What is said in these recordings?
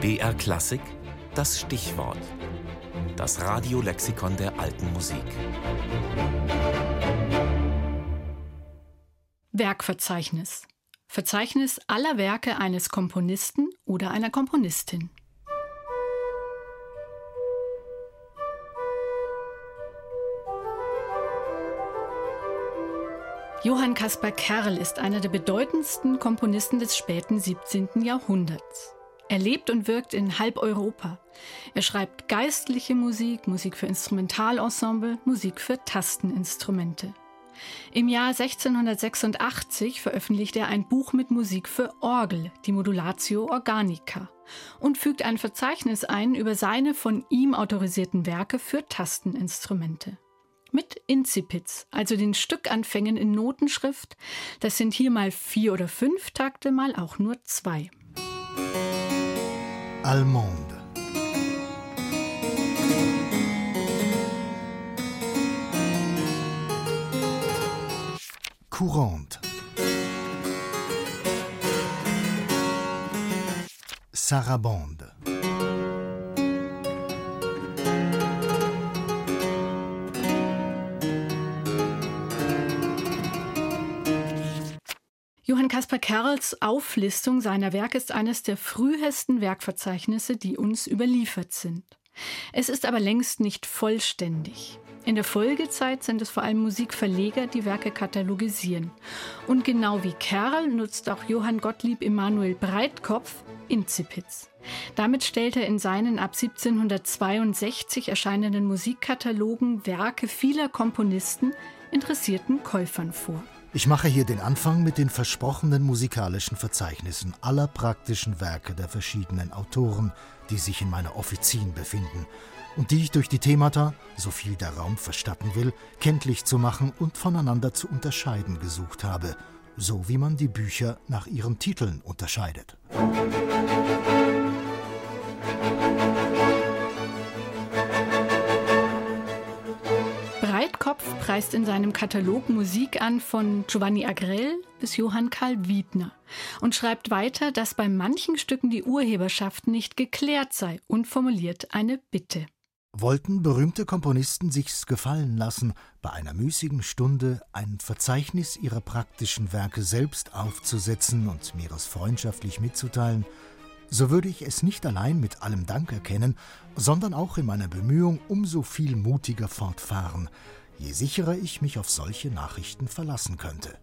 BR Klassik, das Stichwort. Das Radiolexikon der alten Musik. Werkverzeichnis. Verzeichnis aller Werke eines Komponisten oder einer Komponistin. Johann Caspar Kerl ist einer der bedeutendsten Komponisten des späten 17. Jahrhunderts. Er lebt und wirkt in halb Europa. Er schreibt geistliche Musik, Musik für Instrumentalensemble, Musik für Tasteninstrumente. Im Jahr 1686 veröffentlichte er ein Buch mit Musik für Orgel, die Modulatio Organica, und fügt ein Verzeichnis ein über seine von ihm autorisierten Werke für Tasteninstrumente mit Incipits, also den Stückanfängen in Notenschrift. Das sind hier mal vier oder fünf Takte, mal auch nur zwei. Allemande. Courante. Sarabande. Caspar Kerls Auflistung seiner Werke ist eines der frühesten Werkverzeichnisse, die uns überliefert sind. Es ist aber längst nicht vollständig. In der Folgezeit sind es vor allem Musikverleger, die Werke katalogisieren. Und genau wie Kerl nutzt auch Johann Gottlieb Emanuel Breitkopf Incipits. Damit stellt er in seinen ab 1762 erscheinenden Musikkatalogen Werke vieler Komponisten interessierten Käufern vor. Ich mache hier den Anfang mit den versprochenen musikalischen Verzeichnissen aller praktischen Werke der verschiedenen Autoren, die sich in meiner Offizin befinden und die ich durch die Themata, so viel der Raum verstatten will, kenntlich zu machen und voneinander zu unterscheiden gesucht habe, so wie man die Bücher nach ihren Titeln unterscheidet. Breitkopf preist in seinem Katalog Musik an von Giovanni Agrell bis Johann Karl Wiedner und schreibt weiter, dass bei manchen Stücken die Urheberschaft nicht geklärt sei und formuliert eine Bitte. Wollten berühmte Komponisten sich's gefallen lassen, bei einer müßigen Stunde ein Verzeichnis ihrer praktischen Werke selbst aufzusetzen und mir es freundschaftlich mitzuteilen, so würde ich es nicht allein mit allem Dank erkennen, sondern auch in meiner Bemühung umso viel mutiger fortfahren, je sicherer ich mich auf solche Nachrichten verlassen könnte.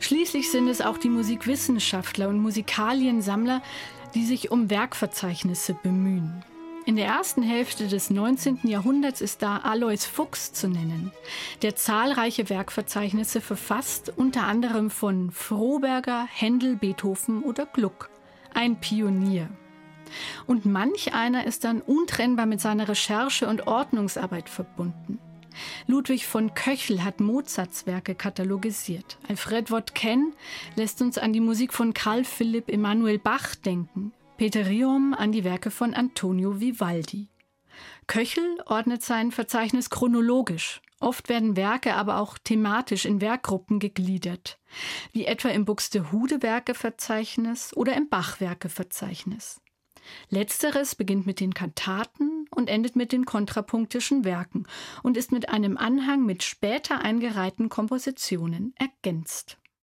Schließlich sind es auch die Musikwissenschaftler und Musikaliensammler, die sich um Werkverzeichnisse bemühen. In der ersten Hälfte des 19. Jahrhunderts ist da Alois Fuchs zu nennen, der zahlreiche Werkverzeichnisse verfasst, unter anderem von Froberger, Händel, Beethoven oder Gluck. Ein Pionier. Und manch einer ist dann untrennbar mit seiner Recherche und Ordnungsarbeit verbunden. Ludwig von Köchel hat Mozarts Werke katalogisiert. Alfred Wodken lässt uns an die Musik von Karl Philipp Emanuel Bach denken. Peter Riom an die Werke von Antonio Vivaldi. Köchel ordnet sein Verzeichnis chronologisch. Oft werden Werke aber auch thematisch in Werkgruppen gegliedert, wie etwa im Buxtehude-Werke-Verzeichnis oder im Bach-Werke-Verzeichnis. Letzteres beginnt mit den Kantaten und endet mit den kontrapunktischen Werken und ist mit einem Anhang mit später eingereihten Kompositionen ergänzt.